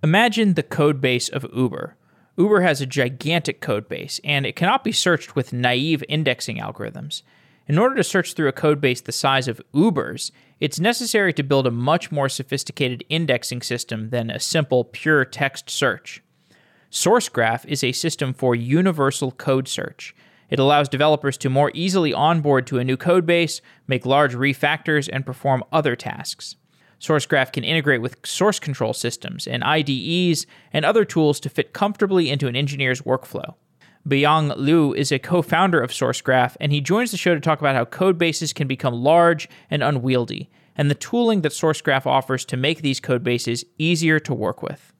Imagine the code base of Uber. Uber has a gigantic code base, and it cannot be searched with naive indexing algorithms. In order to search through a code base the size of Uber's, it's necessary to build a much more sophisticated indexing system than a simple pure text search. SourceGraph is a system for universal code search. It allows developers to more easily onboard to a new code base, make large refactors, and perform other tasks. SourceGraph can integrate with source control systems and IDEs and other tools to fit comfortably into an engineer's workflow. Beyang Liu is a co founder of SourceGraph, and he joins the show to talk about how code bases can become large and unwieldy, and the tooling that SourceGraph offers to make these code bases easier to work with.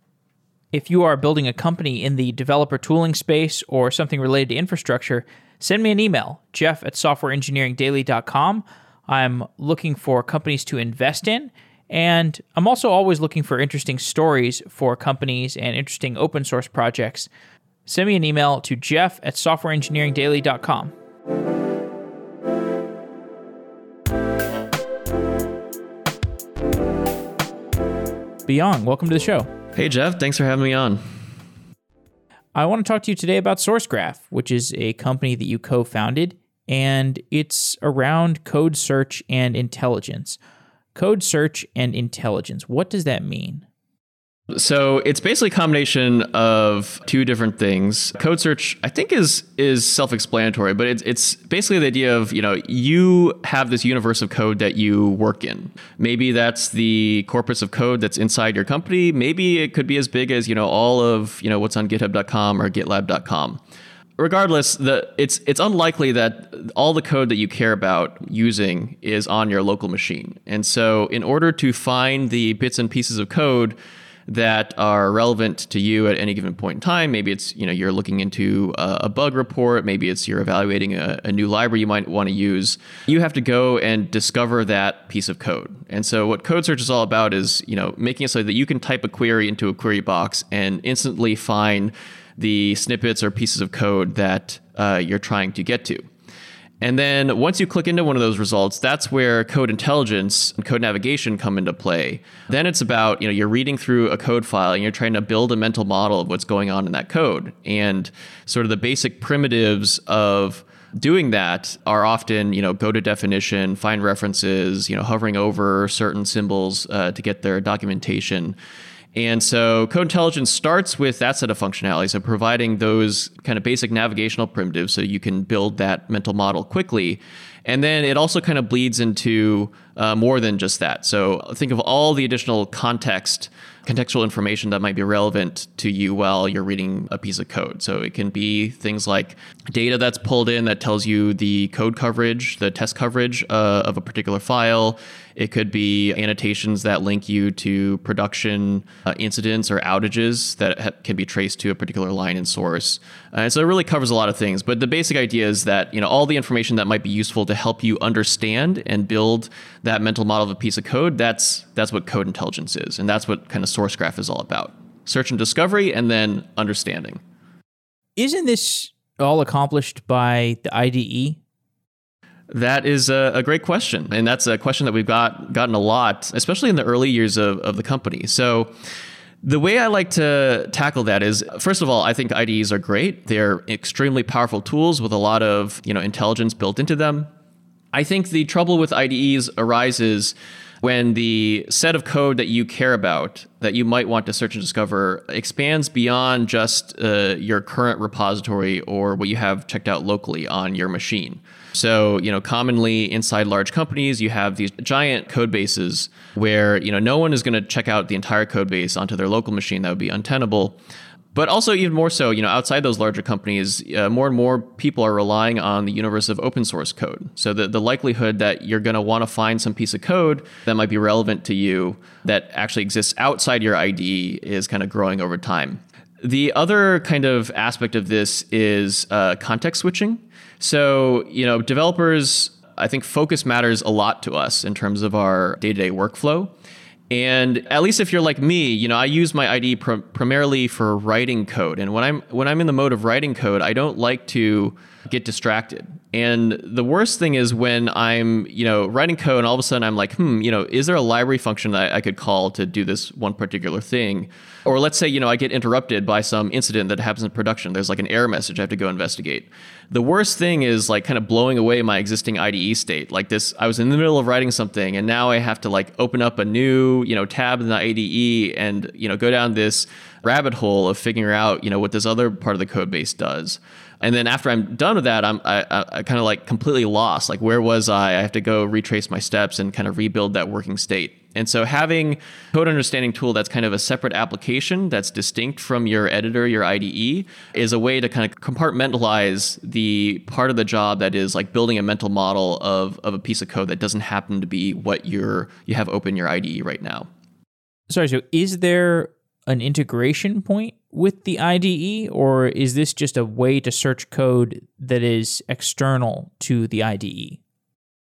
If you are building a company in the developer tooling space or something related to infrastructure, send me an email, jeff at softwareengineeringdaily.com. I'm looking for companies to invest in and I'm also always looking for interesting stories for companies and interesting open source projects. Send me an email to jeff at softwareengineeringdaily.com. Beyang, welcome to the show. Hey, Jeff. Thanks for having me on. I want to talk to you today about SourceGraph, which is a company that you co founded, and it's around code search and intelligence. Code search and intelligence. What does that mean? So it's basically a combination of two different things. Code search, I think, is is self-explanatory, but it's it's basically the idea of you know you have this universe of code that you work in. Maybe that's the corpus of code that's inside your company. Maybe it could be as big as you know all of you know what's on GitHub.com or GitLab.com regardless, the it's it's unlikely that all the code that you care about using is on your local machine. And so, in order to find the bits and pieces of code that are relevant to you at any given point in time, maybe it's you know you're looking into a, a bug report, maybe it's you're evaluating a, a new library you might want to use. You have to go and discover that piece of code. And so, what code search is all about is you know making it so that you can type a query into a query box and instantly find the snippets or pieces of code that uh, you're trying to get to. And then once you click into one of those results, that's where code intelligence and code navigation come into play. Then it's about, you know, you're reading through a code file and you're trying to build a mental model of what's going on in that code. And sort of the basic primitives of doing that are often, you know, go to definition, find references, you know, hovering over certain symbols uh, to get their documentation. And so code intelligence starts with that set of functionality. So providing those kind of basic navigational primitives so you can build that mental model quickly. And then it also kind of bleeds into uh, more than just that. So think of all the additional context contextual information that might be relevant to you while you're reading a piece of code. So it can be things like data that's pulled in that tells you the code coverage, the test coverage uh, of a particular file. It could be annotations that link you to production uh, incidents or outages that ha- can be traced to a particular line in source. Uh, and so it really covers a lot of things. But the basic idea is that you know all the information that might be useful to help you understand and build that mental model of a piece of code. That's that's what code intelligence is, and that's what kind of SourceGraph is all about. Search and discovery, and then understanding. Isn't this all accomplished by the IDE? That is a, a, great question. And that's a question that we've got gotten a lot, especially in the early years of, of the company. So the way I like to tackle that is first of all, I think IDEs are great. They're extremely powerful tools with a lot of, you know, intelligence built into them. I think the trouble with IDEs arises when the set of code that you care about that you might want to search and discover expands beyond just uh, your current repository or what you have checked out locally on your machine. So, you know, commonly inside large companies, you have these giant code bases where, you know, no one is going to check out the entire code base onto their local machine. That would be untenable but also even more so, you know, outside those larger companies, uh, more and more people are relying on the universe of open source code. So the, the likelihood that you're going to want to find some piece of code that might be relevant to you that actually exists outside your IDE is kind of growing over time. The other kind of aspect of this is uh, context switching. So, you know, developers, I think focus matters a lot to us in terms of our day to day workflow. And at least if you're like me, you know, I use my IDE pr- primarily for writing code. And when I'm when I'm in the mode of writing code, I don't like to get distracted. And the worst thing is when I'm, you know, writing code and all of a sudden I'm like, hmm, you know, is there a library function that I could call to do this one particular thing? Or let's say, you know, I get interrupted by some incident that happens in production. There's like an error message I have to go investigate. The worst thing is like kind of blowing away my existing IDE state. Like this, I was in the middle of writing something and now I have to like open up a new, you know, tab in the IDE and, you know, go down this rabbit hole of figuring out, you know, what this other part of the code base does. And then after I'm done with that, I'm I, I kind of like completely lost. Like where was I? I have to go retrace my steps and kind of rebuild that working state. And so having code understanding tool that's kind of a separate application that's distinct from your editor, your IDE, is a way to kind of compartmentalize the part of the job that is like building a mental model of, of a piece of code that doesn't happen to be what you're you have open your IDE right now. Sorry, so is there an integration point with the IDE, or is this just a way to search code that is external to the IDE?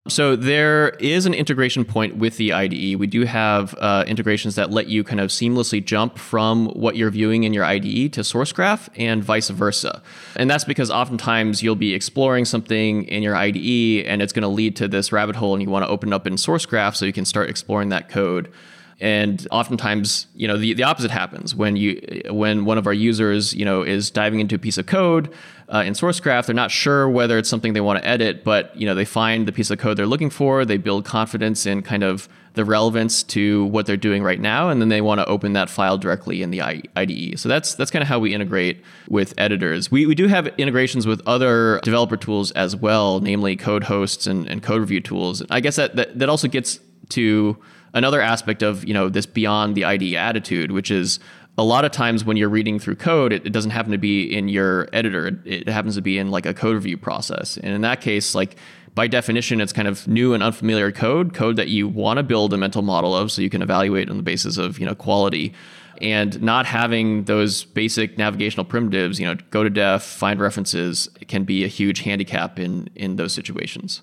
So there is an integration point with the IDE. We do have uh, integrations that let you kind of seamlessly jump from what you're viewing in your IDE to Sourcegraph and vice versa. And that's because oftentimes you'll be exploring something in your IDE and it's going to lead to this rabbit hole and you want to open up in Sourcegraph so you can start exploring that code and oftentimes you know the, the opposite happens when you when one of our users you know is diving into a piece of code uh, in sourcegraph they're not sure whether it's something they want to edit but you know they find the piece of code they're looking for they build confidence in kind of the relevance to what they're doing right now and then they want to open that file directly in the IDE so that's that's kind of how we integrate with editors. We, we do have integrations with other developer tools as well namely code hosts and, and code review tools. I guess that, that that also gets to another aspect of you know this beyond the IDE attitude, which is a lot of times when you're reading through code, it, it, doesn't happen to be in your editor. It, it happens to be in like a code review process. And in that case, like by definition, it's kind of new and unfamiliar code, code that you want to build a mental model of so you can evaluate on the basis of, you know, quality. And not having those basic navigational primitives, you know, go to def, find references, can be a huge handicap in in those situations.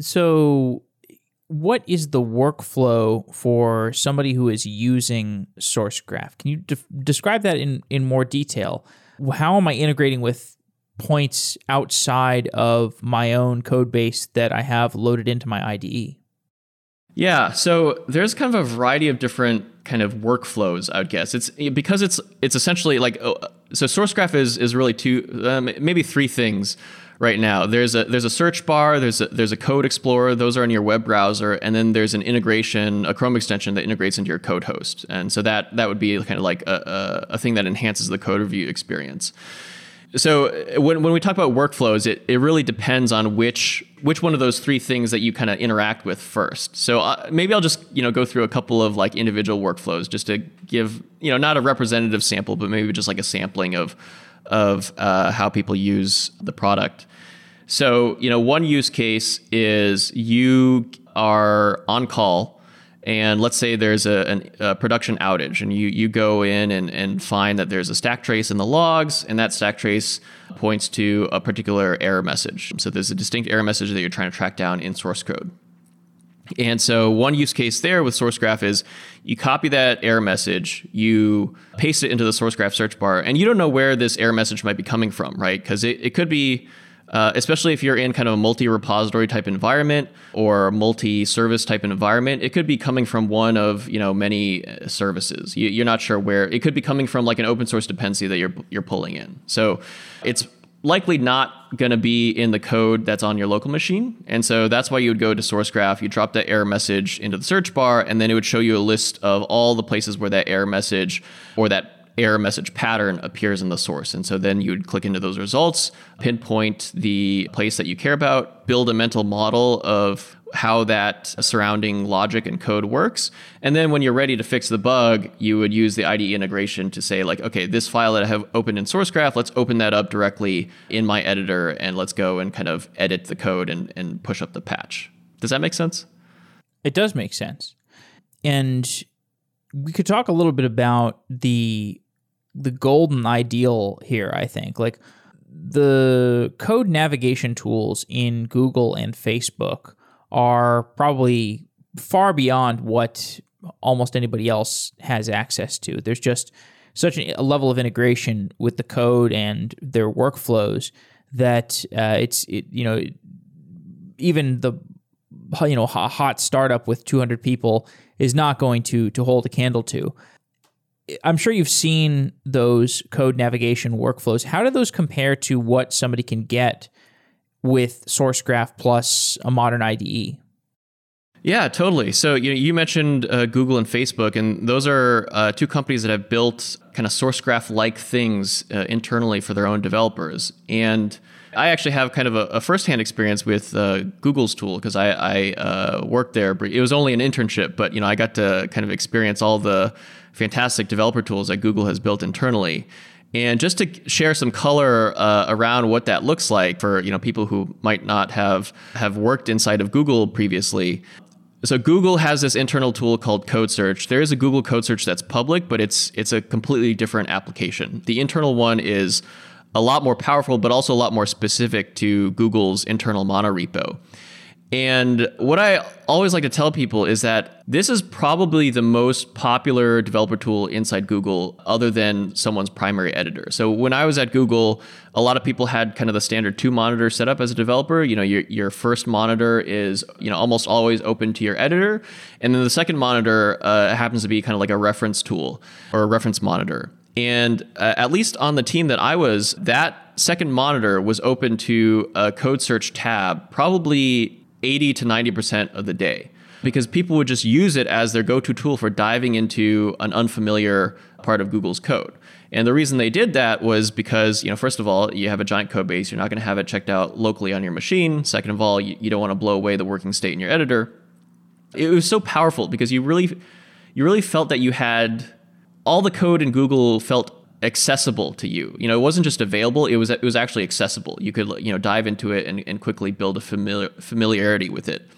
So what is the workflow for somebody who is using SourceGraph? Can you de- describe that in, in more detail? How am I integrating with points outside of my own code base that I have loaded into my IDE? Yeah, so there's kind of a variety of different kind of workflows. I would guess it's because it's it's essentially like oh, so SourceGraph is is really two um, maybe three things right now. There's a there's a search bar, there's a, there's a code explorer, those are in your web browser, and then there's an integration, a Chrome extension that integrates into your code host. And so that that would be kind of like a, a, a thing that enhances the code review experience. So when, when we talk about workflows, it, it really depends on which which one of those three things that you kind of interact with first. So uh, maybe I'll just you know go through a couple of like individual workflows just to give you know not a representative sample, but maybe just like a sampling of of uh, how people use the product. So, you know, one use case is you are on call, and let's say there's a, an, a, production outage, and you you go in and, and find that there's a stack trace in the logs, and that stack trace points to a particular error message. So there's a distinct error message that you're trying to track down in source code. And so one use case there with SourceGraph is you copy that error message, you paste it into the SourceGraph search bar, and you don't know where this error message might be coming from, right? Because it, it could be, uh, especially if you're in kind of a multi-repository type environment or multi-service type environment, it could be coming from one of you know many uh, services. You, you're not sure where. It could be coming from like an open source dependency that you're you're pulling in. So it's likely not going to be in the code that's on your local machine. And so that's why you would go to SourceGraph, you drop that error message into the search bar, and then it would show you a list of all the places where that error message or that error message pattern appears in the source. And so then you would click into those results, pinpoint the place that you care about, build a mental model of how that surrounding logic and code works. And then when you're ready to fix the bug, you would use the IDE integration to say, like, okay, this file that I have opened in SourceGraph, let's open that up directly in my editor and let's go and kind of edit the code and, and push up the patch. Does that make sense? It does make sense. And we could talk a little bit about the the golden ideal here, I think. Like the code navigation tools in Google and Facebook are probably far beyond what almost anybody else has access to. There's just such a level of integration with the code and their workflows that uh, it's it, you know even the you know a hot startup with 200 people is not going to to hold a candle to. I'm sure you've seen those code navigation workflows. How do those compare to what somebody can get with SourceGraph plus a modern IDE? Yeah, totally. So you know, you mentioned uh, Google and Facebook, and those are uh, two companies that have built kind of SourceGraph-like things uh, internally for their own developers. And I actually have kind of a, a firsthand experience with uh, Google's tool because I, I uh, worked there. It was only an internship, but you know, I got to kind of experience all the fantastic developer tools that Google has built internally. And just to share some color uh, around what that looks like for you know people who might not have have worked inside of Google previously, so Google has this internal tool called Code Search. There is a Google Code Search that's public, but it's it's a completely different application. The internal one is a lot more powerful, but also a lot more specific to Google's internal monorepo. And what I always like to tell people is that this is probably the most popular developer tool inside Google other than someone's primary editor. So when I was at Google, a lot of people had kind of the standard two monitor setup as a developer. You know, your, your first monitor is, you know, almost always open to your editor. And then the second monitor uh, happens to be kind of like a reference tool or a reference monitor. And uh, at least on the team that I was, that second monitor was open to a code search tab probably 80 to 90% of the day because people would just use it as their go to tool for diving into an unfamiliar part of Google's code. And the reason they did that was because, you know, first of all, you have a giant code base. You're not going to have it checked out locally on your machine. Second of all, you, you don't want to blow away the working state in your editor. It was so powerful because you really, you really felt that you had all the code in Google felt accessible to you. You know, it wasn't just available; it was it was actually accessible. You could you know dive into it and, and quickly build a familiar familiarity with it.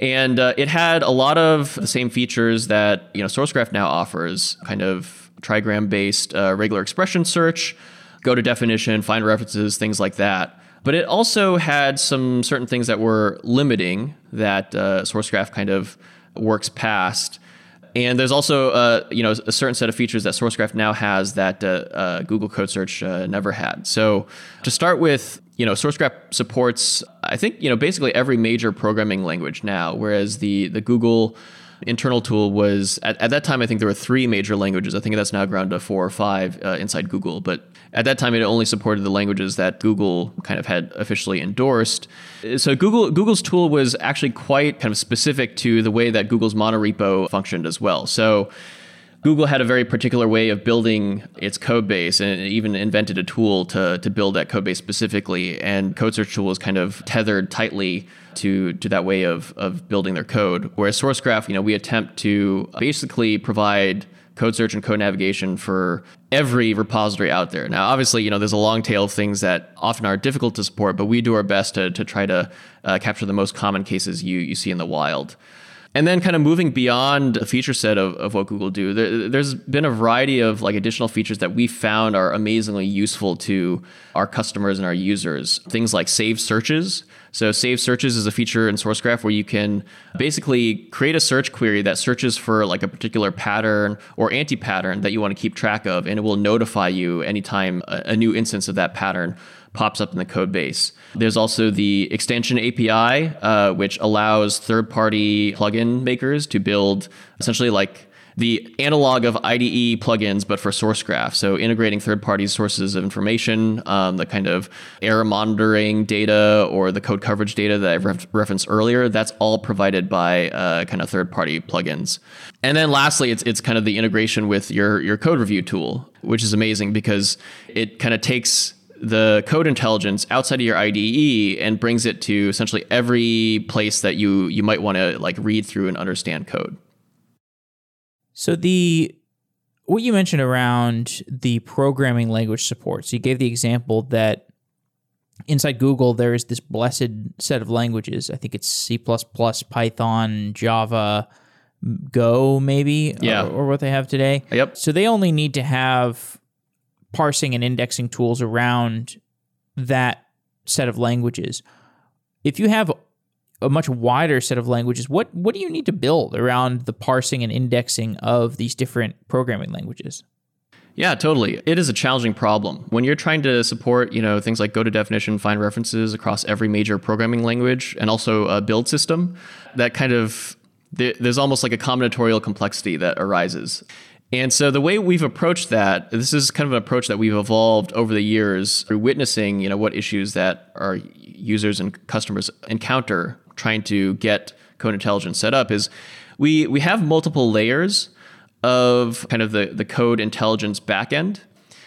And uh, it had a lot of the same features that you know SourceGraph now offers, kind of trigram-based uh, regular expression search, go to definition, find references, things like that. But it also had some certain things that were limiting that uh, SourceGraph kind of works past. And there's also uh, you know a certain set of features that SourceGraph now has that uh, uh, Google Code Search uh, never had. So to start with, you know SourceGraph supports I think you know basically every major programming language now, whereas the the Google internal tool was at, at that time i think there were three major languages. I think that's now grown to four or five uh, inside google. But at that time it only supported the languages that google kind of had officially endorsed. So google google's tool was actually quite kind of specific to the way that google's monorepo functioned as well. So Google had a very particular way of building its code base and even invented a tool to, to build that code base specifically. And Code Search tool was kind of tethered tightly to, to that way of, of building their code. Whereas SourceGraph, you know, we attempt to basically provide code search and code navigation for every repository out there. Now, obviously, you know, there's a long tail of things that often are difficult to support, but we do our best to, to try to uh, capture the most common cases you, you see in the wild. And then kind of moving beyond the feature set of, of what Google do, there, has been a variety of like additional features that we found are amazingly useful to our customers and our users. Things like saved searches. So saved searches is a feature in SourceGraph where you can basically create a search query that searches for like a particular pattern or anti-pattern that you want to keep track of, and it will notify you anytime a, a new instance of that pattern pops up in the code base. There's also the extension API, uh, which allows third party plugin makers to build essentially like the analog of IDE plugins, but for SourceGraph. So integrating third-party sources of information, um, the kind of error monitoring data or the code coverage data that I referenced earlier, that's all provided by uh, kind of third-party plugins. And then lastly, it's it's kind of the integration with your your code review tool, which is amazing because it kind of takes the code intelligence outside of your IDE and brings it to essentially every place that you you might want to like read through and understand code. So the what you mentioned around the programming language support. So you gave the example that inside Google there is this blessed set of languages. I think it's C++, Python, Java, Go maybe yeah. or, or what they have today. Yep. So they only need to have parsing and indexing tools around that set of languages. If you have a much wider set of languages, what what do you need to build around the parsing and indexing of these different programming languages? Yeah, totally. It is a challenging problem. When you're trying to support, you know, things like go to definition, find references across every major programming language and also a build system, that kind of there's almost like a combinatorial complexity that arises. And so the way we've approached that, this is kind of an approach that we've evolved over the years through witnessing, you know, what issues that our users and customers encounter trying to get code intelligence set up is we we have multiple layers of kind of the, the code intelligence backend.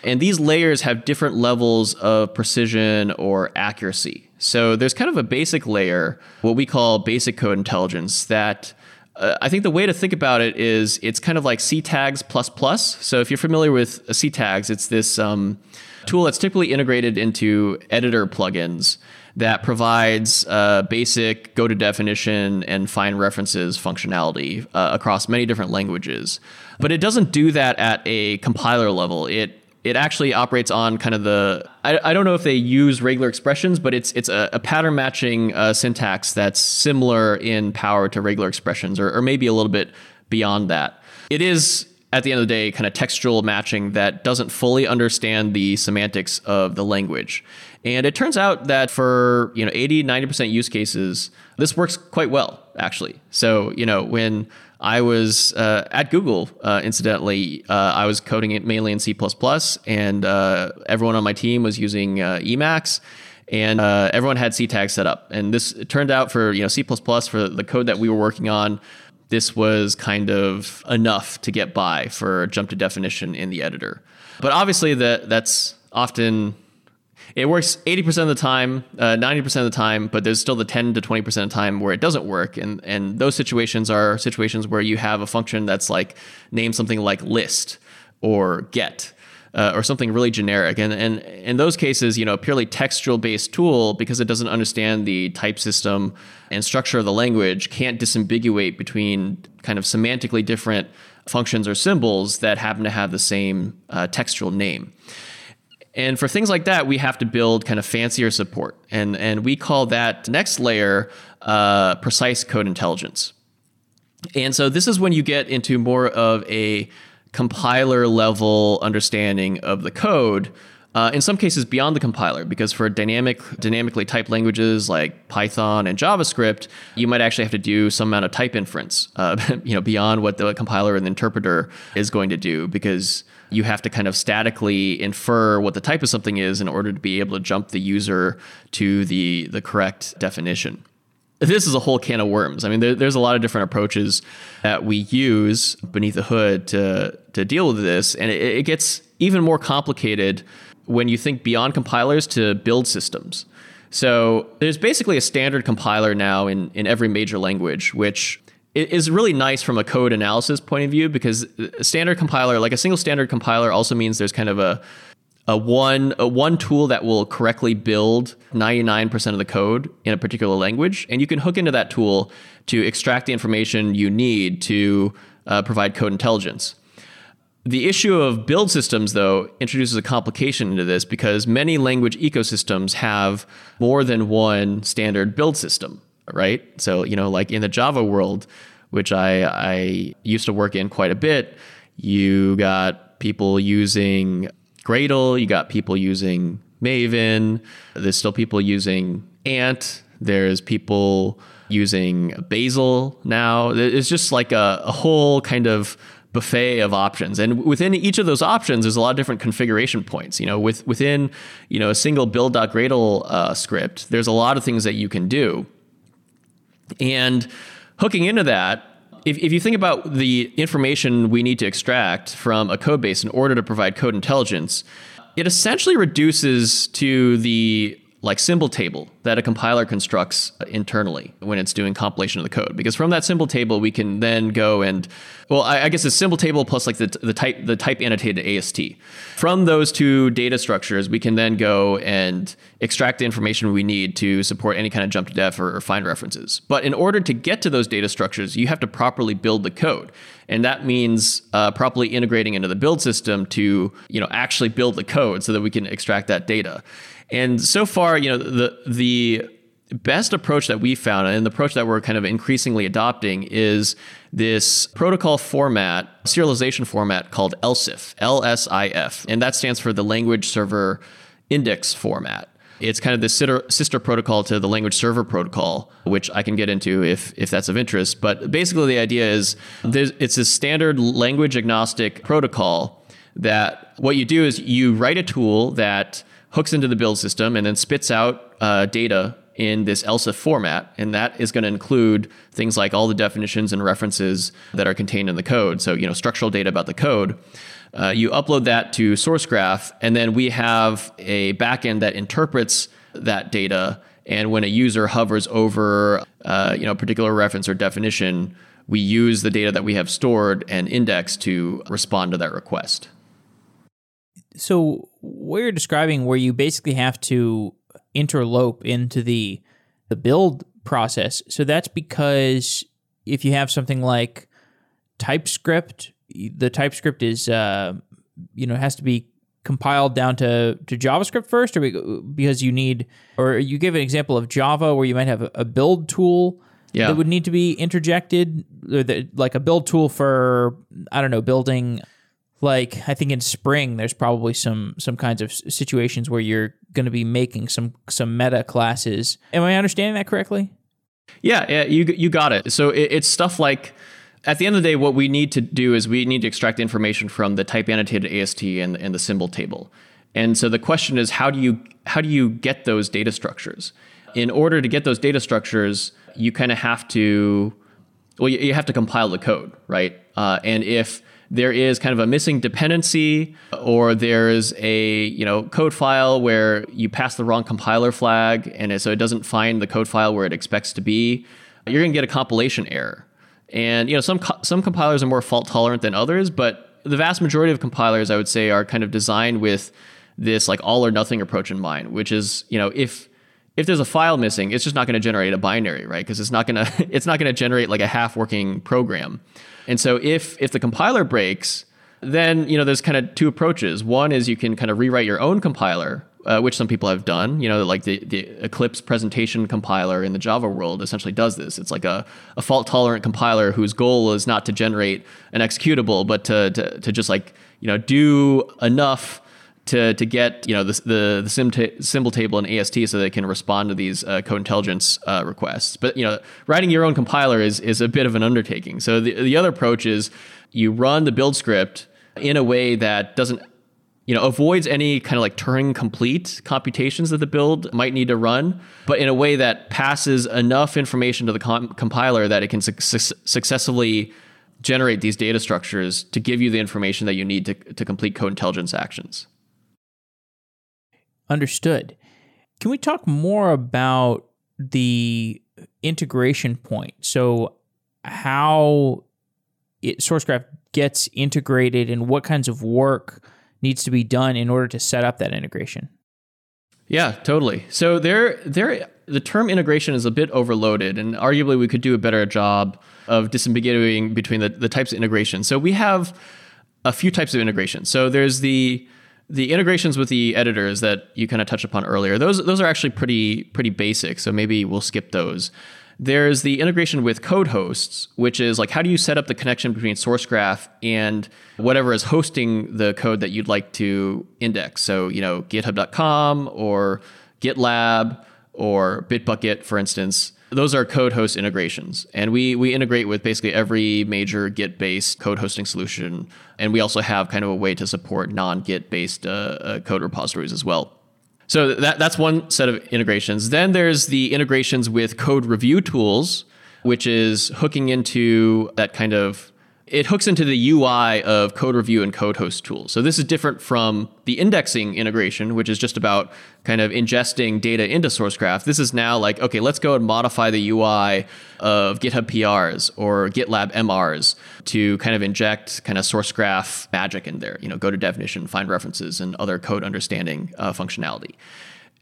And these layers have different levels of precision or accuracy. So there's kind of a basic layer, what we call basic code intelligence, that I think the way to think about it is it's kind of like CTAGs plus plus. So if you're familiar with CTAGs, it's this um, tool that's typically integrated into editor plugins that provides uh, basic go to definition and find references functionality uh, across many different languages. But it doesn't do that at a compiler level. It it actually operates on kind of the I, I don't know if they use regular expressions, but it's it's a, a pattern matching uh, syntax that's similar in power to regular expressions, or, or maybe a little bit beyond that. It is at the end of the day kind of textual matching that doesn't fully understand the semantics of the language. And it turns out that for, you know, 80, 90% use cases, this works quite well, actually. So, you know, when I was uh, at Google, uh, incidentally, uh, I was coding it mainly in C, and uh, everyone on my team was using uh, Emacs. And uh, everyone had C tags set up, and this turned out for you know C for the code that we were working on this was kind of enough to get by for jump to definition in the editor. But obviously, that that's often it works 80% of the time, uh, 90% of the time, but there's still the 10 to 20% of time where it doesn't work. And, and those situations are situations where you have a function that's like name something like list or get uh, or something really generic. And, and in those cases, you know, a purely textual based tool, because it doesn't understand the type system and structure of the language, can't disambiguate between kind of semantically different functions or symbols that happen to have the same uh, textual name. And for things like that, we have to build kind of fancier support. And, and we call that next layer uh, precise code intelligence. And so this is when you get into more of a compiler level understanding of the code. Uh, in some cases beyond the compiler, because for dynamic, dynamically typed languages like Python and JavaScript, you might actually have to do some amount of type inference, uh, you know, beyond what the compiler and the interpreter is going to do, because you have to kind of statically infer what the type of something is in order to be able to jump the user to the the correct definition this is a whole can of worms. I mean, there, there's a lot of different approaches that we use beneath the hood to to deal with this, and it, it gets even more complicated when you think beyond compilers to build systems. So there's basically a standard compiler now in in every major language, which is really nice from a code analysis point of view because a standard compiler, like a single standard compiler, also means there's kind of a a one a one tool that will correctly build 99% of the code in a particular language. And you can hook into that tool to extract the information you need to uh, provide code intelligence. The issue of build systems though introduces a complication into this because many language ecosystems have more than one standard build system right? So you know like in the java world which i i used to work in quite a bit you got people using Gradle, you got people using Maven, there's still people using Ant, there's people using Bazel now. It's just like a, a whole kind of buffet of options. And within each of those options there's a lot of different configuration points. You know with within you know a single build.gradle uh, script there's a lot of things that you can do and hooking into that if, if you think about the information we need to extract from a code base in order to provide code intelligence, it essentially reduces to the like symbol table that a compiler constructs internally when it's doing compilation of the code. Because from that symbol table, we can then go and, well, I, I guess a symbol table plus like the, the type the type annotated AST. From those two data structures, we can then go and extract the information we need to support any kind of jump to def or, or find references. But in order to get to those data structures, you have to properly build the code. And that means uh, properly integrating into the build system to, you know, actually build the code so that we can extract that data. And so far, you know, the the best approach that we found and the approach that we're kind of increasingly adopting is this protocol format, serialization format called LSIF, L-S-I-F, and that stands for the language server index format. It's kind of the sister, sister protocol to the language server protocol, which I can get into if, if that's of interest. But basically, the idea is it's a standard language agnostic protocol that what you do is you write a tool that hooks into the build system and then spits out uh, data in this LSIF format, and that is going to include things like all the definitions and references that are contained in the code. So, you know, structural data about the code. Uh, you upload that to Sourcegraph, and then we have a backend that interprets that data. And when a user hovers over, uh, you know, a particular reference or definition, we use the data that we have stored and indexed to respond to that request. So, what you're describing, where you basically have to interlope into the the build process, so that's because if you have something like TypeScript the TypeScript is uh, you know has to be compiled down to, to JavaScript first, or because you need, or you give an example of Java where you might have a build tool yeah. that would need to be interjected, like a build tool for I don't know building. Like I think in Spring, there's probably some some kinds of situations where you're going to be making some some meta classes. Am I understanding that correctly? Yeah, yeah, you you got it. So it, it's stuff like at the end of the day, what we need to do is we need to extract information from the type annotated AST and, and the symbol table. And so the question is, how do you how do you get those data structures? In order to get those data structures, you kind of have to well, you, you, have to compile the code, right? Uh, and if there is kind of a missing dependency or there's a you know code file where you pass the wrong compiler flag and so it doesn't find the code file where it expects to be you're going to get a compilation error. And you know, some some compilers are more fault tolerant than others, but the vast majority of compilers, I would say, are kind of designed with this like all or nothing approach in mind, which is you know if if there's a file missing, it's just not going to generate a binary, right? Because it's not going to it's not going to generate like a half working program. And so if if the compiler breaks, then you know there's kind of two approaches. One is you can kind of rewrite your own compiler uh, which some people have done. You know, like the, the Eclipse presentation compiler in the Java world essentially does this. It's like a, a fault tolerant compiler whose goal is not to generate an executable, but to, to, to just like, you know, do enough to, to get, you know, the, the, the sim ta- symbol table in AST so they can respond to these uh, code intelligence uh, requests. But, you know, writing your own compiler is, is a bit of an undertaking. So the, the other approach is you run the build script in a way that doesn't you know, avoids any kind of like Turing complete computations that the build might need to run, but in a way that passes enough information to the com- compiler that it can su- successfully generate these data structures to give you the information that you need to, to complete code intelligence actions. Understood. Can we talk more about the integration point? So, how it, SourceGraph gets integrated and what kinds of work needs to be done in order to set up that integration. Yeah, totally. So there there the term integration is a bit overloaded and arguably we could do a better job of disambiguating between the, the types of integration. So we have a few types of integration. So there's the the integrations with the editors that you kind of touched upon earlier. Those those are actually pretty pretty basic. So maybe we'll skip those. There's the integration with code hosts, which is like how do you set up the connection between SourceGraph and whatever is hosting the code that you'd like to index. So, you know, github.com or GitLab or Bitbucket, for instance. Those are code host integrations. And we, we integrate with basically every major Git based code hosting solution. And we also have kind of a way to support non Git based uh, uh, code repositories as well. So that, that's one set of integrations. Then there's the integrations with code review tools, which is hooking into that kind of it hooks into the UI of code review and code host tools. So this is different from the indexing integration, which is just about kind of ingesting data into SourceGraph. This is now like, okay, let's go and modify the UI of GitHub PRs or GitLab MRs to kind of inject kind of SourceGraph magic in there. You know, go to definition, find references, and other code understanding uh, functionality.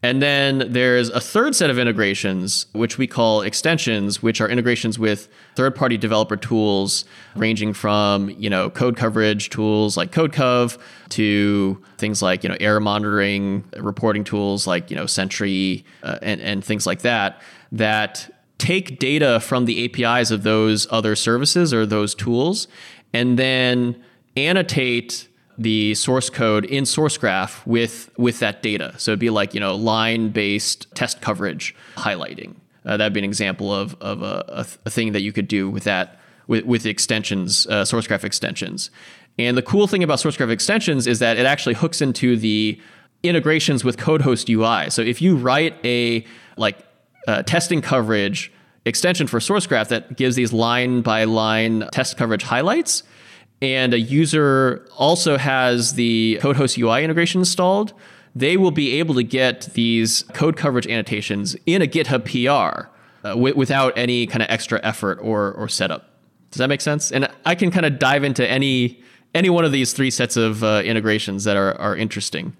And then there's a third set of integrations, which we call extensions, which are integrations with third-party developer tools, ranging from you know code coverage tools like CodeCov to things like you know error monitoring, reporting tools like you know Sentry uh, and and things like that. That take data from the APIs of those other services or those tools, and then annotate the source code in Sourcegraph with with that data. So it'd be like you know line based test coverage highlighting. Uh, that'd be an example of of a, a, a, thing that you could do with that with with extensions, uh, Sourcegraph extensions. And the cool thing about Sourcegraph extensions is that it actually hooks into the integrations with CodeHost UI. So if you write a like uh, testing coverage extension for Sourcegraph that gives these line by line test coverage highlights, and a user also has the CodeHost UI integration installed, they will be able to get these code coverage annotations in a GitHub PR uh, w- without any kind of extra effort or, or setup. Does that make sense? And I can kind of dive into any any one of these three sets of uh, integrations that are, are interesting.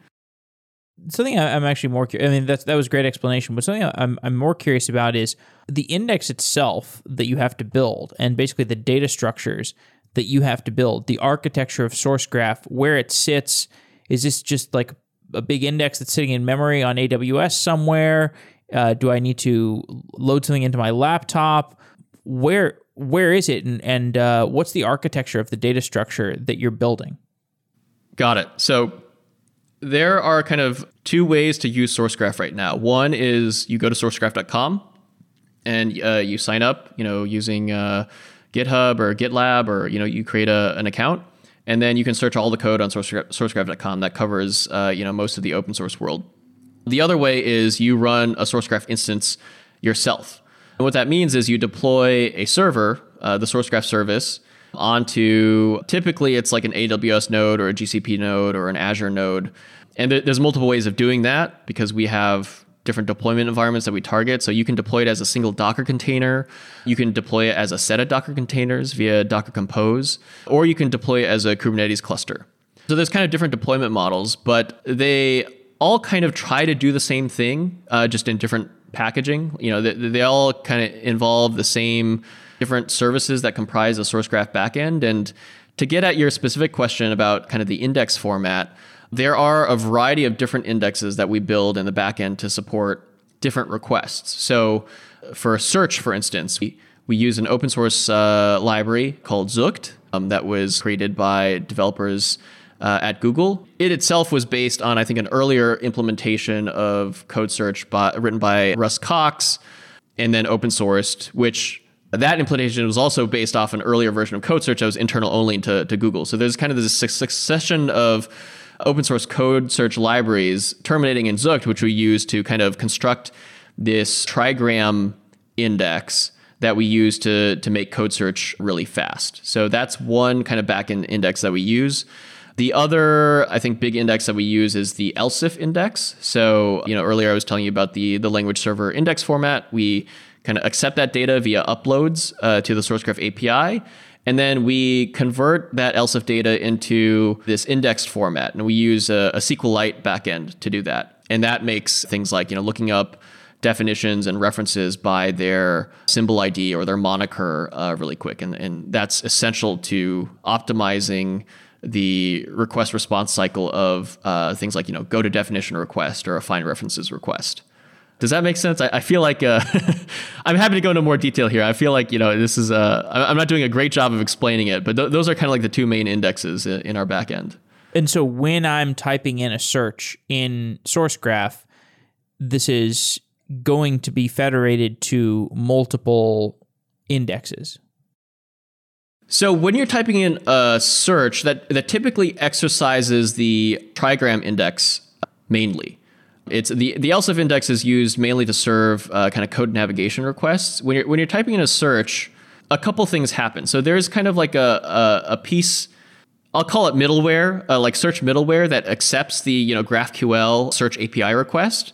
Something I'm actually more curious. I mean, that's that was great explanation. But something I'm I'm more curious about is the index itself that you have to build, and basically the data structures that you have to build, the architecture of Sourcegraph, where it sits. Is this just like a big index that's sitting in memory on AWS somewhere? Uh, do I need to load something into my laptop? Where where is it, and and uh, what's the architecture of the data structure that you're building? Got it. So there are kind of two ways to use Sourcegraph right now. One is you go to sourcegraph.com and uh, you sign up, you know, using uh, GitHub or GitLab, or you know, you create a, an account, and then you can search all the code on sourcegraph, sourcegraph.com that covers uh, you know most of the open source world. The other way is you run a Sourcegraph instance yourself. And what that means is you deploy a server, uh, the Sourcegraph service, onto typically it's like an AWS node or a GCP node or an Azure node. And there's multiple ways of doing that because we have different deployment environments that we target. So you can deploy it as a single Docker container. You can deploy it as a set of Docker containers via Docker Compose, or you can deploy it as a Kubernetes cluster. So there's kind of different deployment models, but they all kind of try to do the same thing, uh, just in different packaging. You know, they, they all kind of involve the same different services that comprise a Sourcegraph backend. And to get at your specific question about kind of the index format, there are a variety of different indexes that we build in the backend to support different requests. So, for a search, for instance, we, we use an open source uh, library called Zoekt um, that was created by developers uh, at Google. It itself was based on, I think, an earlier implementation of code search by, written by Russ Cox and then open sourced, which that implementation was also based off an earlier version of code search that was internal only to, to Google. So there's kind of this succession of open source code search libraries terminating in Zoekt, which we use to kind of construct this trigram index that we use to, to make code search really fast. So that's one kind of backend index that we use. The other, I think, big index that we use is the LSIF index. So, you know, earlier I was telling you about the, the language server index format. We kind of accept that data via uploads uh, to the Sourcegraph API. And then we convert that LSIF data into this indexed format. And we use a, a SQLite backend to do that. And that makes things like, you know, looking up definitions and references by their symbol ID or their moniker uh, really quick. And, and that's essential to optimizing the request response cycle of uh, things like, you know, go to definition request or a find references request. Does that make sense? I, I feel like uh, I'm happy to go into more detail here. I feel like you know this is uh, I'm not doing a great job of explaining it, but th- those are kind of like the two main indexes in our backend. And so when I'm typing in a search in Sourcegraph, this is going to be federated to multiple indexes. So when you're typing in a search that that typically exercises the trigram index mainly. It's the the LSIF index is used mainly to serve uh, kind of code navigation requests. When you're when you're typing in a search, a couple things happen. So there's kind of like a a, a piece. I'll call it middleware, uh, like search middleware that accepts the you know GraphQL search API request,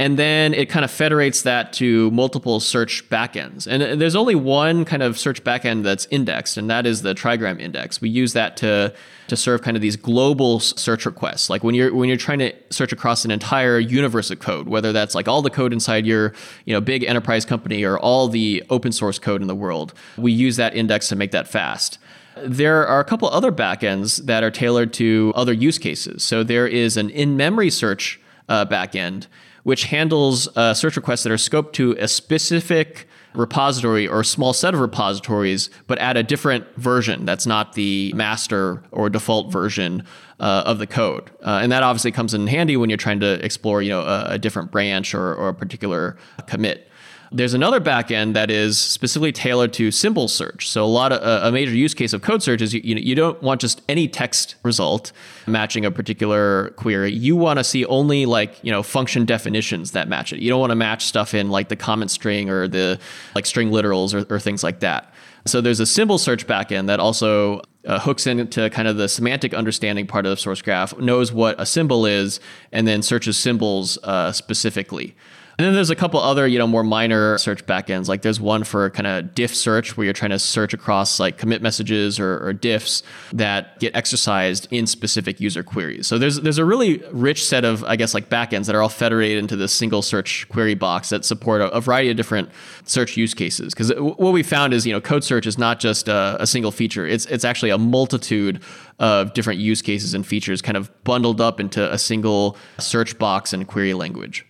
and then it kind of federates that to multiple search backends. And there's only one kind of search backend that's indexed, and that is the trigram index. We use that to to serve kind of these global search requests. Like when you're when you're trying to search across an entire universe of code, whether that's like all the code inside your you know big enterprise company or all the open source code in the world, we use that index to make that fast. There are a couple other backends that are tailored to other use cases. So there is an in-memory search uh, backend which handles uh, search requests that are scoped to a specific repository or a small set of repositories, but at a different version that's not the master or default version uh, of the code. Uh, and that obviously comes in handy when you're trying to explore, you know, a, a different branch or, or a particular commit. There's another backend that is specifically tailored to symbol search. So a lot of a major use case of code search is you, you, you don't want just any text result matching a particular query. You want to see only like you know function definitions that match it. You don't want to match stuff in like the comment string or the like string literals or, or things like that. So there's a symbol search backend that also uh, hooks into kind of the semantic understanding part of the SourceGraph, knows what a symbol is, and then searches symbols uh, specifically. And then there's a couple other, you know, more minor search backends. Like there's one for kind of diff search where you're trying to search across like commit messages or, or diffs that get exercised in specific user queries. So there's there's a really rich set of, I guess, like backends that are all federated into this single search query box that support a, a variety of different search use cases. Because what we found is, you know, code search is not just a, a single feature. It's it's actually a multitude of different use cases and features kind of bundled up into a single search box and query language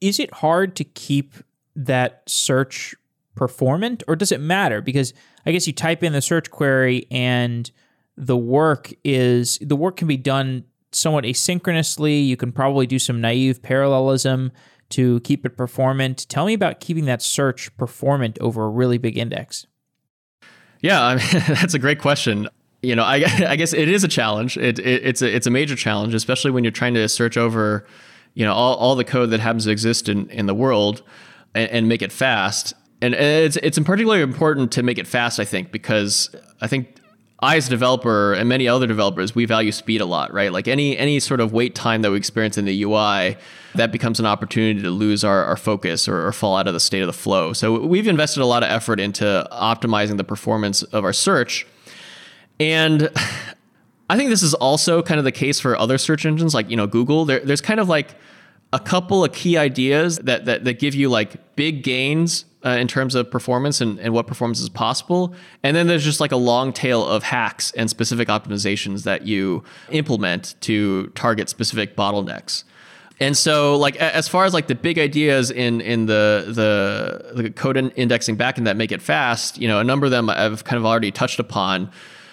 is it hard to keep that search performant or does it matter? Because I guess you type in the search query and the work is the work can be done somewhat asynchronously. You can probably do some naive parallelism to keep it performant. Tell me about keeping that search performant over a really big index. Yeah, I mean, that's a great question. You know, I, I guess it is a challenge. It, it, it's a it's a major challenge, especially when you're trying to search over you know all, all the code that happens to exist in, in the world and, and make it fast and it's it's particularly important to make it fast i think because i think I as a developer and many other developers, we value speed a lot, right? Like any any sort of wait time that we experience in the UI, that becomes an opportunity to lose our, our focus or, or fall out of the state of the flow. So we've invested a lot of effort into optimizing the performance of our search. And I think this is also kind of the case for other search engines like, you know, Google. There, there's kind of like a couple of key ideas that, that, that give you like big gains uh, in terms of performance and, and what performance is possible. And then there's just like a long tail of hacks and specific optimizations that you implement to target specific bottlenecks. And so, like as far as like the big ideas in in the the the code indexing backend that make it fast, you know, a number of them I've kind of already touched upon.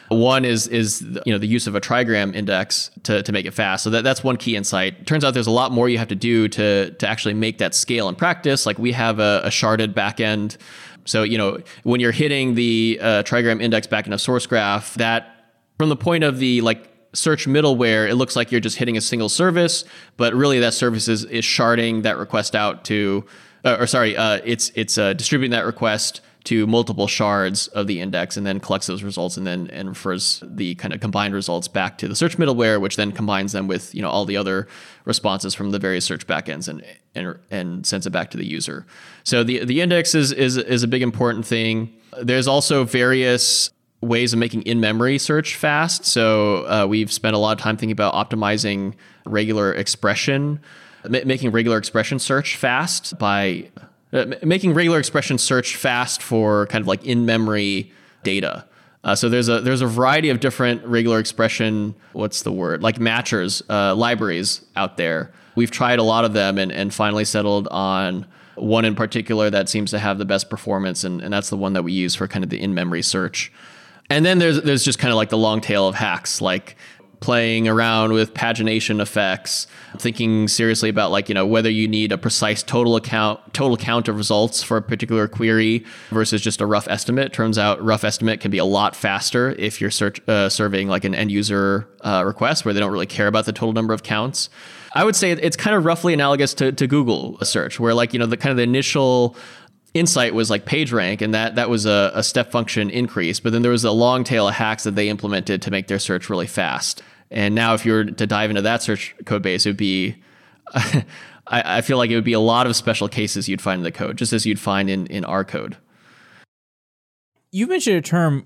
One is is you know the use of a trigram index to, to make it fast. So that, that's one key insight. Turns out there's a lot more you have to do to to actually make that scale in practice. Like we have a, a sharded backend. So you know when you're hitting the uh, trigram index back in a SourceGraph, that from the point of the like search middleware, it looks like you're just hitting a single service, but really that service is, is sharding that request out to, uh, or sorry, uh, it's it's uh, distributing that request to multiple shards of the index and then collects those results and then and refers the kind of combined results back to the search middleware, which then combines them with you know all the other responses from the various search backends and and, and sends it back to the user. So the the index is is is a big important thing. There's also various ways of making in-memory search fast. So uh, we've spent a lot of time thinking about optimizing regular expression, making regular expression search fast by uh, making regular expression search fast for kind of like in-memory data. Uh, so there's a there's a variety of different regular expression what's the word like matchers uh, libraries out there. We've tried a lot of them and, and finally settled on one in particular that seems to have the best performance and, and that's the one that we use for kind of the in-memory search. And then there's there's just kind of like the long tail of hacks like playing around with pagination effects, thinking seriously about like, you know, whether you need a precise total account total count of results for a particular query versus just a rough estimate. Turns out rough estimate can be a lot faster if you're search, uh, serving like an end user uh, request where they don't really care about the total number of counts. I would say it's kind of roughly analogous to, to Google search, where like, you know, the kind of the initial insight was like PageRank, and that that was a, a, step function increase. But then there was a long tail of hacks that they implemented to make their search really fast. And now, if you were to dive into that search code base, it would be I, I feel like it would be a lot of special cases you'd find in the code, just as you'd find in, in our code. You've mentioned a term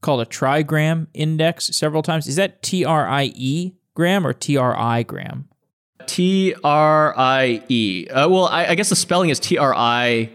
called a trigram index several times. Is that T R I E gram or T R I gram? T R I E. Uh, well, I, I, guess the spelling is T R I.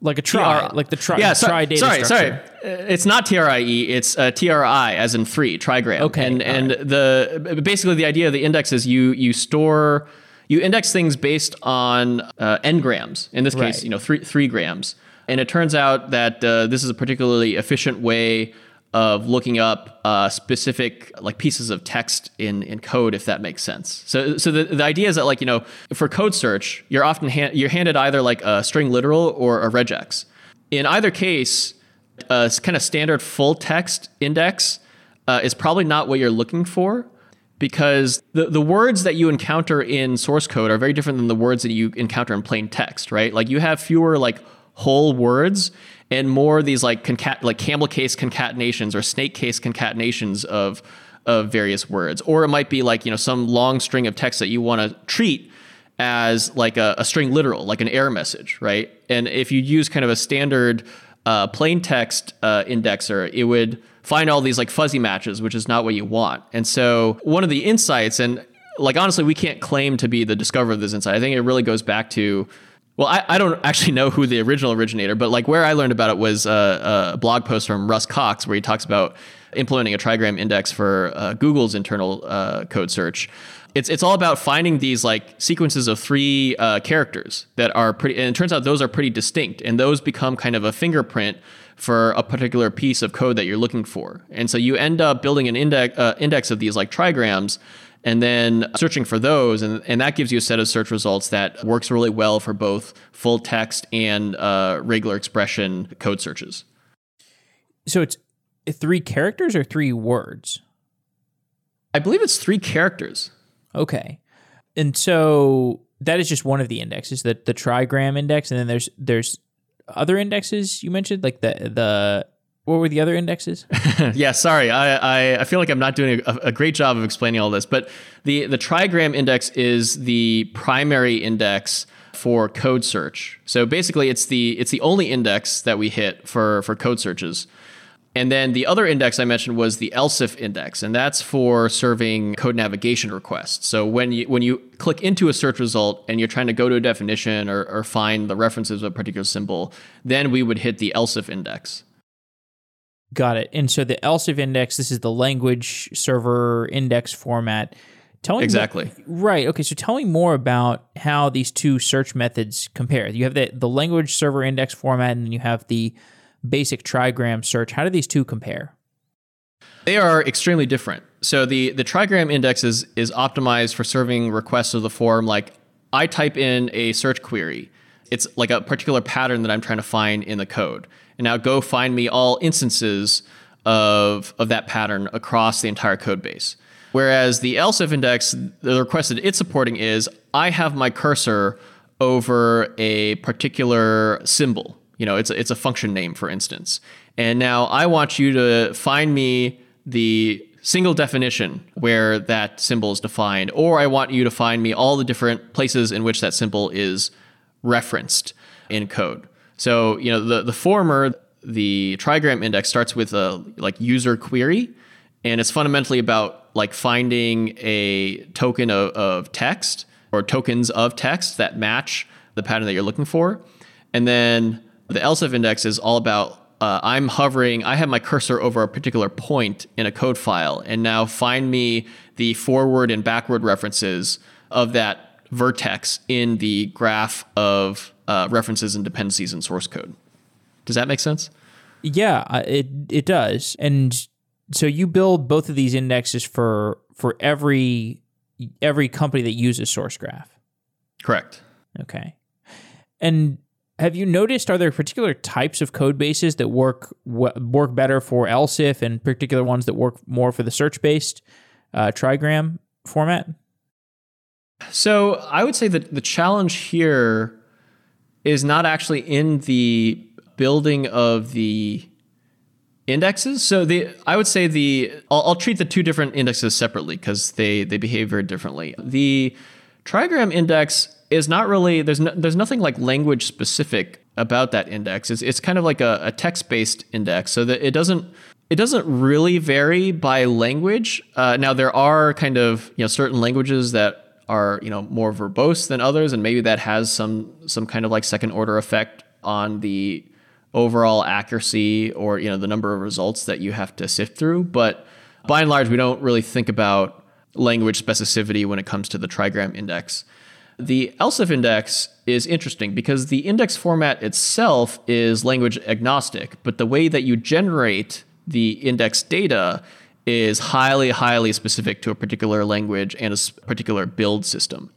Like a tri, like the tri, yeah, so, tri data sorry, structure. sorry. Uh, it's not T R I E. It's uh, T R I as in free trigram. Okay, and and right. the basically the idea of the index is you you store you index things based on uh, n grams. In this case, right. you know three three grams. And it turns out that uh, this is a particularly efficient way of looking up uh, specific like pieces of text in, in code if that makes sense. So so the, the idea is that like you know for code search you're often hand, you're handed either like a string literal or a regex. In either case a kind of standard full text index uh, is probably not what you're looking for because the, the words that you encounter in source code are very different than the words that you encounter in plain text right? Like you have fewer like whole words and more these like concat like camel case concatenations or snake case concatenations of of various words. Or it might be like you know some long string of text that you want to treat as like a, a, string literal like an error message right? And if you use kind of a standard uh, plain text uh, indexer it would find all these like fuzzy matches which is not what you want. And so one of the insights and like honestly we can't claim to be the discoverer of this insight. I think it really goes back to well, I, I don't actually know who the original originator, but like where I learned about it was uh, a blog post from Russ Cox where he talks about implementing a trigram index for uh, Google's internal uh, code search. It's it's all about finding these like sequences of three uh, characters that are pretty, and it turns out those are pretty distinct, and those become kind of a fingerprint for a particular piece of code that you're looking for. And so you end up building an index uh, index of these like trigrams and then searching for those and, and that gives you a set of search results that works really well for both full text and uh, regular expression code searches. So it's three characters or three words? I believe it's three characters. Okay. And so that is just one of the indexes the, the trigram index and then there's there's other indexes you mentioned like the the what were the other indexes? yeah, sorry. I, I, I, feel like I'm not doing a, a, great job of explaining all this, but the, the trigram index is the primary index for code search. So basically it's the it's the only index that we hit for, for code searches. And then the other index I mentioned was the LSIF index, and that's for serving code navigation requests. So when you when you click into a search result and you're trying to go to a definition or, or find the references of a particular symbol, then we would hit the LSIF index. Got it. And so the LSIF index, this is the language server index format. Tell me exactly. More, right. Okay. So tell me more about how these two search methods compare. You have the, the language server index format, and then you have the basic trigram search. How do these two compare? They are extremely different. So the the trigram index is is optimized for serving requests of the form like I type in a search query. It's like a particular pattern that I'm trying to find in the code and now go find me all instances of, of that pattern across the entire code base. Whereas the LSIF index, the request that it's supporting is I have my cursor over a particular symbol. You know, it's a, it's a function name, for instance. And now I want you to find me the single definition where that symbol is defined, or I want you to find me all the different places in which that symbol is referenced in code. So, you know, the, the former, the trigram index starts with a like user query, and it's fundamentally about like finding a token of, of text or tokens of text that match the pattern that you're looking for. And then the LSIF index is all about uh, I'm hovering, I have my cursor over a particular point in a code file, and now find me the forward and backward references of that vertex in the graph of uh, references and dependencies in source code. Does that make sense? Yeah, it it does. And so you build both of these indexes for for every every company that uses SourceGraph. Correct. Okay. And have you noticed are there particular types of code bases that work work better for LSIF and particular ones that work more for the search based uh, trigram format? So I would say that the challenge here is not actually in the building of the indexes. So the I would say the I'll, I'll treat the two different indexes separately because they they behave very differently. The trigram index is not really there's no, there's nothing like language specific about that index. It's it's kind of like a, a text based index, so that it doesn't it doesn't really vary by language. Uh, now there are kind of you know certain languages that are you know more verbose than others, and maybe that has some some kind of like second order effect on the overall accuracy or you know the number of results that you have to sift through. But by and large, we don't really think about language specificity when it comes to the trigram index. The LSIF index is interesting because the index format itself is language agnostic, but the way that you generate the index data is highly, highly specific to a particular language and a particular build system.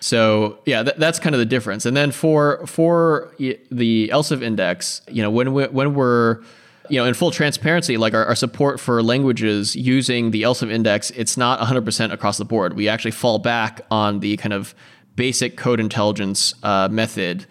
So yeah, th- that's kind of the difference. And then for for the LSIF index, you know, when we, when we're you know, in full transparency, like our, our, support for languages using the LSIF index, it's not 100% across the board. We actually fall back on the kind of basic code intelligence uh, method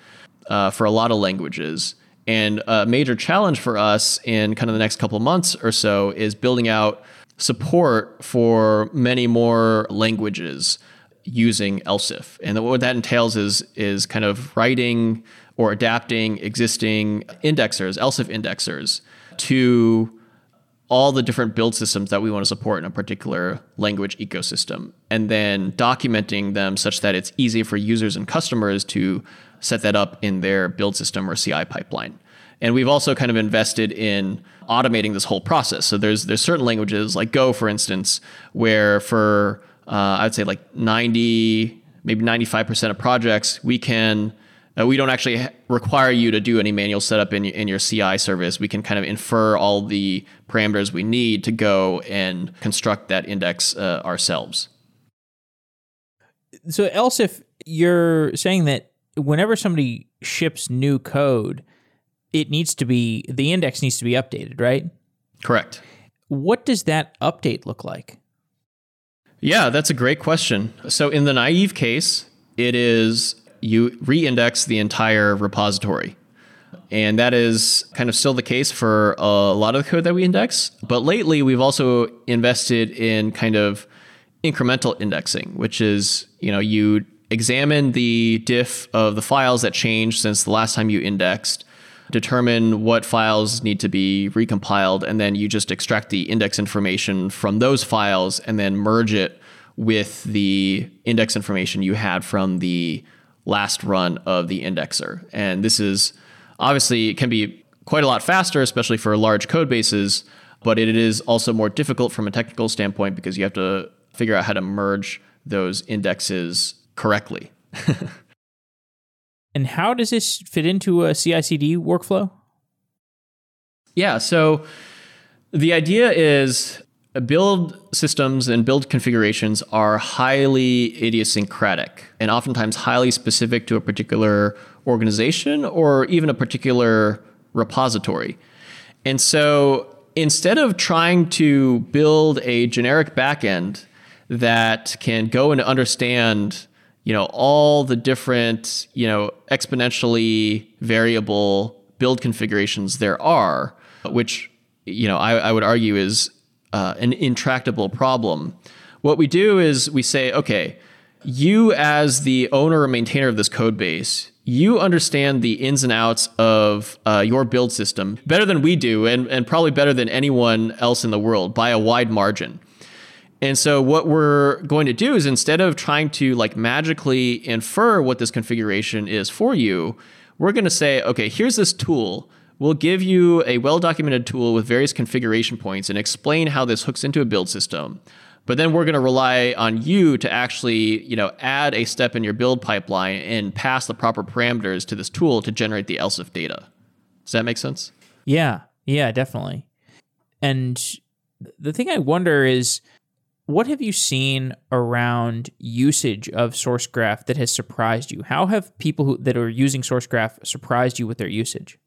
uh, for a lot of languages. And a major challenge for us in kind of the next couple months or so is building out support for many more languages using LSIF. And what that entails is is kind of writing or adapting existing indexers, LSIF indexers, to all the different build systems that we want to support in a particular language ecosystem, and then documenting them such that it's easy for users and customers to set that up in their build system or CI pipeline. And we've also kind of invested in automating this whole process. So there's there's certain languages like Go, for instance, where for uh, I'd say like 90, maybe 95% of projects, we can uh, we don't actually require you to do any manual setup in, in your CI service. We can kind of infer all the parameters we need to go and construct that index uh, ourselves. So, LSIF, you're saying that whenever somebody ships new code, it needs to be, the index needs to be updated, right? Correct. What does that update look like? Yeah, that's a great question. So, in the naive case, it is you re-index the entire repository. And that is kind of still the case for a lot of the code that we index. But lately, we've also invested in kind of incremental indexing, which is, you know, you examine the diff of the files that changed since the last time you indexed, determine what files need to be recompiled, and then you just extract the index information from those files and then merge it with the index information you had from the last run of the indexer. And this is obviously it can be quite a lot faster, especially for large code bases, but it is also more difficult from a technical standpoint because you have to figure out how to merge those indexes correctly. and how does this fit into a CI CD workflow? Yeah, so the idea is build systems and build configurations are highly idiosyncratic and oftentimes highly specific to a particular organization or even a particular repository. And so instead of trying to build a generic backend that can go and understand you know all the different you know exponentially variable build configurations there are which you know I, I would argue is uh, an intractable problem. What we do is we say, okay, you as the owner or maintainer of this code base, you understand the ins and outs of uh, your build system better than we do, and, and probably better than anyone else in the world by a wide margin. And so what we're going to do is instead of trying to like magically infer what this configuration is for you, we're going to say, okay, here's this tool We'll give you a well documented tool with various configuration points and explain how this hooks into a build system. But then we're going to rely on you to actually, you know, add a step in your build pipeline and pass the proper parameters to this tool to generate the LSIF data. Does that make sense? Yeah, yeah, definitely. And the thing I wonder is what have you seen around usage of SourceGraph that has surprised you? How have people who, that are using SourceGraph surprised you with their usage?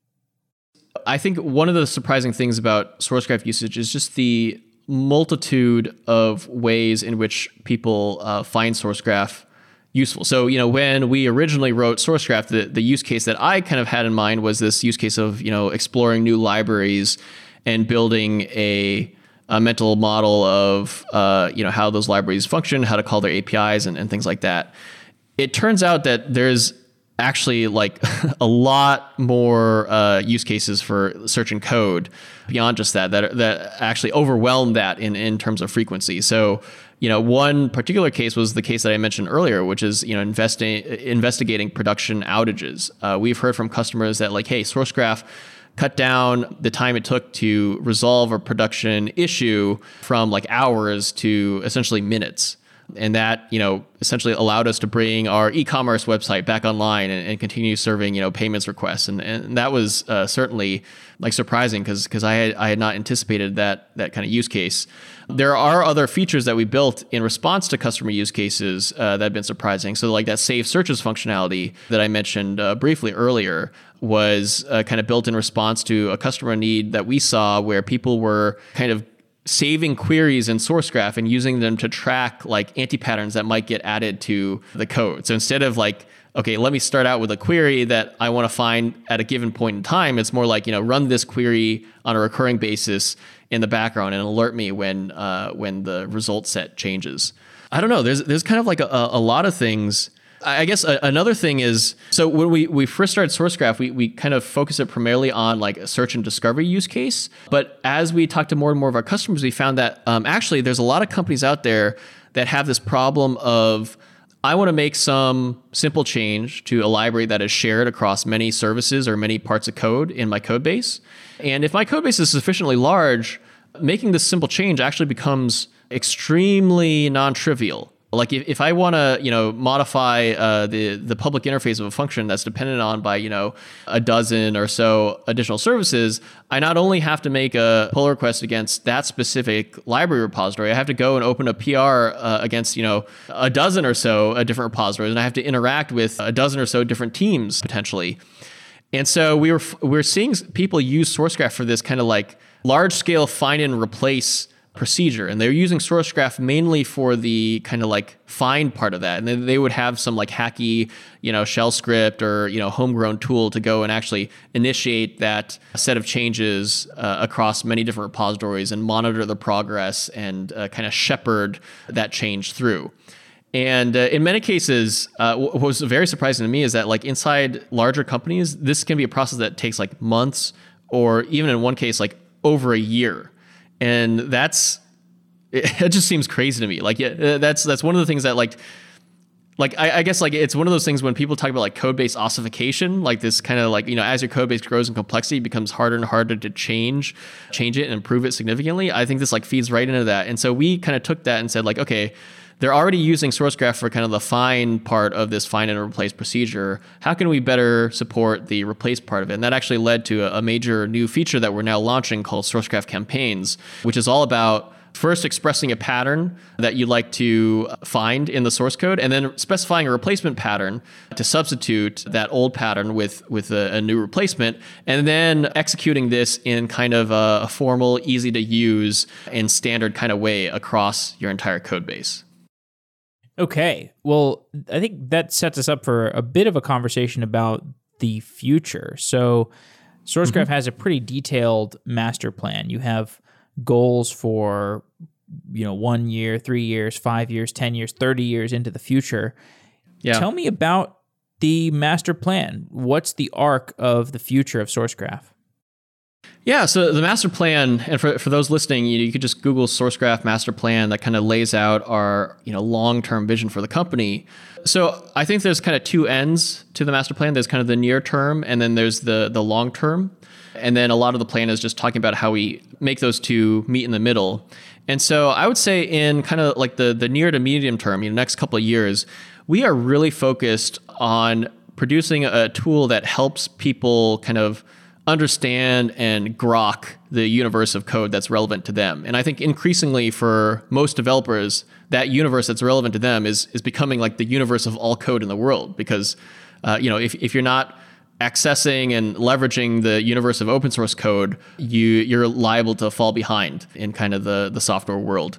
I think one of the surprising things about SourceGraph usage is just the multitude of ways in which people uh, find SourceGraph useful. So, you know, when we originally wrote SourceGraph, the, the use case that I kind of had in mind was this use case of, you know, exploring new libraries and building a, a mental model of, uh, you know, how those libraries function, how to call their APIs and, and things like that it turns out that there's actually like a lot more uh, use cases for search and code beyond just that that that actually overwhelm that in in terms of frequency. So you know, one particular case was the case that I mentioned earlier, which is you know investing investigating production outages. Uh, we've heard from customers that like, hey, SourceGraph cut down the time it took to resolve a production issue from like hours to essentially minutes and that you know essentially allowed us to bring our e-commerce website back online and, and continue serving you know payments requests and, and that was uh, certainly like surprising because because I had I had not anticipated that that kind of use case. There are other features that we built in response to customer use cases uh, that have been surprising. So like that save searches functionality that I mentioned uh, briefly earlier was uh, kind of built in response to a customer need that we saw where people were kind of saving queries in SourceGraph and using them to track like anti-patterns that might get added to the code. So instead of like, okay, let me start out with a query that I want to find at a given point in time, it's more like, you know, run this query on a recurring basis in the background and alert me when uh, when the result set changes. I don't know. There's there's kind of like a, a lot of things I guess another thing is so when we, we first started SourceGraph, we, we kind of focused it primarily on like a search and discovery use case. But as we talked to more and more of our customers, we found that um, actually there's a lot of companies out there that have this problem of I want to make some simple change to a library that is shared across many services or many parts of code in my code base. And if my code base is sufficiently large, making this simple change actually becomes extremely non-trivial like if, if I want to, you know, modify uh, the the public interface of a function that's dependent on by you know a dozen or so additional services, I not only have to make a pull request against that specific library repository, I have to go and open a PR uh, against you know a dozen or so uh, different repositories, and I have to interact with a dozen or so different teams potentially. And so we were we we're seeing people use SourceGraph for this kind of like large scale find and replace procedure and they're using sourcegraph mainly for the kind of like find part of that and then they would have some like hacky you know shell script or you know homegrown tool to go and actually initiate that set of changes uh, across many different repositories and monitor the progress and uh, kind of shepherd that change through. And uh, in many cases, uh, what was very surprising to me is that, like inside larger companies, this can be a process that takes like months, or even in one case, like over a year and that's it, it just seems crazy to me. Like, yeah, uh, that's that's one of the things that like like I, I, guess like it's one of those things when people talk about like code base ossification, like this kind of like you know as your code base grows in complexity, it becomes harder and harder to change, change it and improve it significantly. I think this like feeds right into that, and so we kind of took that and said like, okay, they're already using SourceGraph for kind of the find part of this find and replace procedure. How can we better support the replace part of it? And that actually led to a, major new feature that we're now launching called SourceGraph Campaigns, which is all about first expressing a pattern that you'd like to find in the source code and then specifying a replacement pattern to substitute that old pattern with with a, a new replacement and then executing this in kind of a, a formal easy to use and standard kind of way across your entire code base Okay. Well, I think that sets us up for a bit of a conversation about the future. So, SourceGraph mm-hmm. has a pretty detailed master plan. You have goals for you know, 1 year, 3 years, 5 years, 10 years, 30 years into the future. Yeah. Tell me about the master plan. What's the arc of the future of SourceGraph? Yeah, so the master plan, and for, for those listening, you, you could just Google SourceGraph master plan that kind of lays out our you know long term vision for the company. So I think there's kind of two ends to the master plan. There's kind of the near term, and then there's the the long term. And then a lot of the plan is just talking about how we make those two meet in the middle. And so I would say in kind of like the the near to medium term, you know, next couple of years, we are really focused on producing a tool that helps people kind of understand and grok the universe of code that's relevant to them. And I think increasingly for most developers, that universe that's relevant to them is is becoming like the universe of all code in the world because uh, you know if, if you're not accessing and leveraging the universe of open source code, you you're liable to fall behind in kind of the the software world.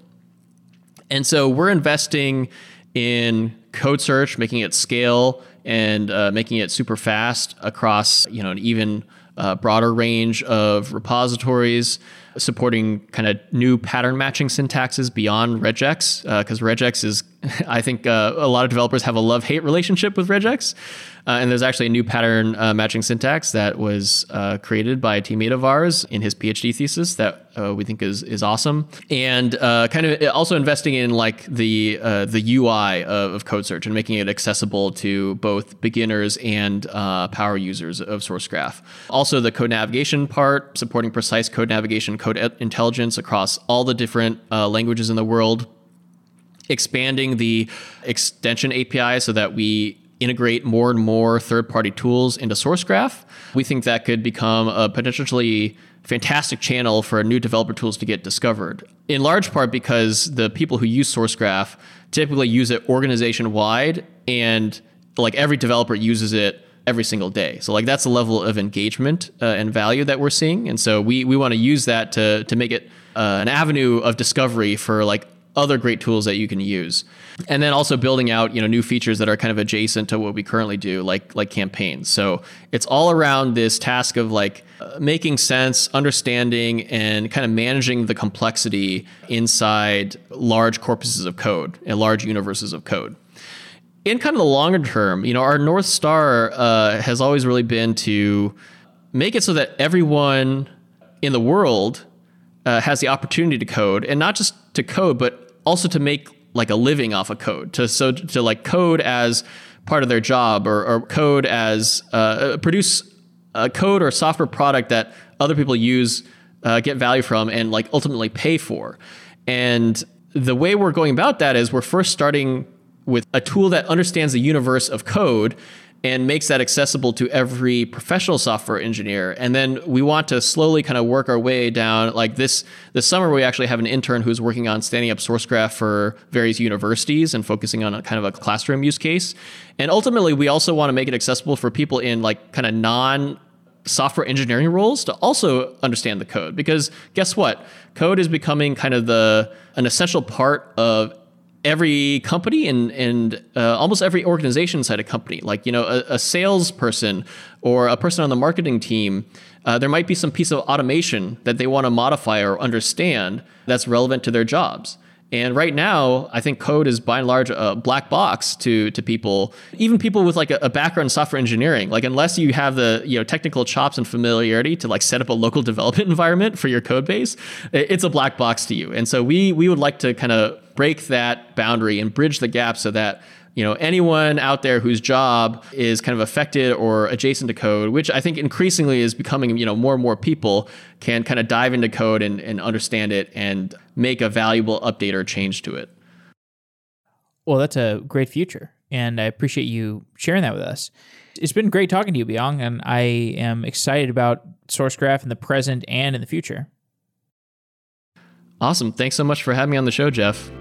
And so we're investing in code search, making it scale and uh, making it super fast across you know an even uh, broader range of repositories, supporting kind of new pattern matching syntaxes beyond regex, because uh, regex is I think uh, a lot of developers have a love hate relationship with regex. Uh, and there's actually a new pattern uh, matching syntax that was uh, created by a teammate of ours in his PhD thesis that uh, we think is is awesome. And uh, kind of also investing in like the the UI of, of, code search and making it accessible to both beginners and power users of Sourcegraph. Also, the code navigation part, supporting precise code navigation, code intelligence across all the different languages in the world expanding the extension API so that we integrate more and more third party tools into SourceGraph. We think that could become a potentially fantastic channel for new developer tools to get discovered. In large part because the people who use SourceGraph typically use it organization wide and like every developer uses it every single day. So like that's the level of engagement uh, and value that we're seeing. And so we we want to use that to to make it uh, an avenue of discovery for like other great tools that you can use. And then also building out you know new features that are kind of adjacent to what we currently do like like campaigns. So it's all around this task of like uh, making sense understanding and kind of managing the complexity inside large corpuses of code and large universes of code. In kind of the longer term you know our north star uh, has always really been to make it so that everyone in the world uh, has the opportunity to code and not just to code, but also to make like a living off of code. To so to like code as part of their job or, or code as uh, produce a code or software product that other people use, uh, get value from, and like ultimately pay for. And the way we're going about that is we're first starting with a tool that understands the universe of code and makes that accessible to every professional software engineer. And then we want to slowly kind of work our way down. Like this this summer, we actually have an intern who's working on standing up SourceGraph for various universities and focusing on a kind of a classroom use case. And ultimately, we also want to make it accessible for people in like kind of non software engineering roles to also understand the code because guess what code is becoming kind of the an essential part of every company and and uh, almost every organization inside a company. Like you know, a, a salesperson or a person on the marketing team, uh, there might be some piece of automation that they want to modify or understand that's relevant to their jobs. And right now, I think code is by and large a black box to to people, even people with like a, a, background in software engineering. Like unless you have the you know technical chops and familiarity to like set up a local development environment for your code base, it's a black box to you. And so we we would like to kind of break that boundary and bridge the gap so that you know anyone out there whose job is kind of affected or adjacent to code which i think increasingly is becoming you know more and more people can kind of dive into code and, and understand it and make a valuable update or change to it. Well that's a great future and i appreciate you sharing that with us. It's been great talking to you Beyang and i am excited about sourcegraph in the present and in the future. Awesome. Thanks so much for having me on the show jeff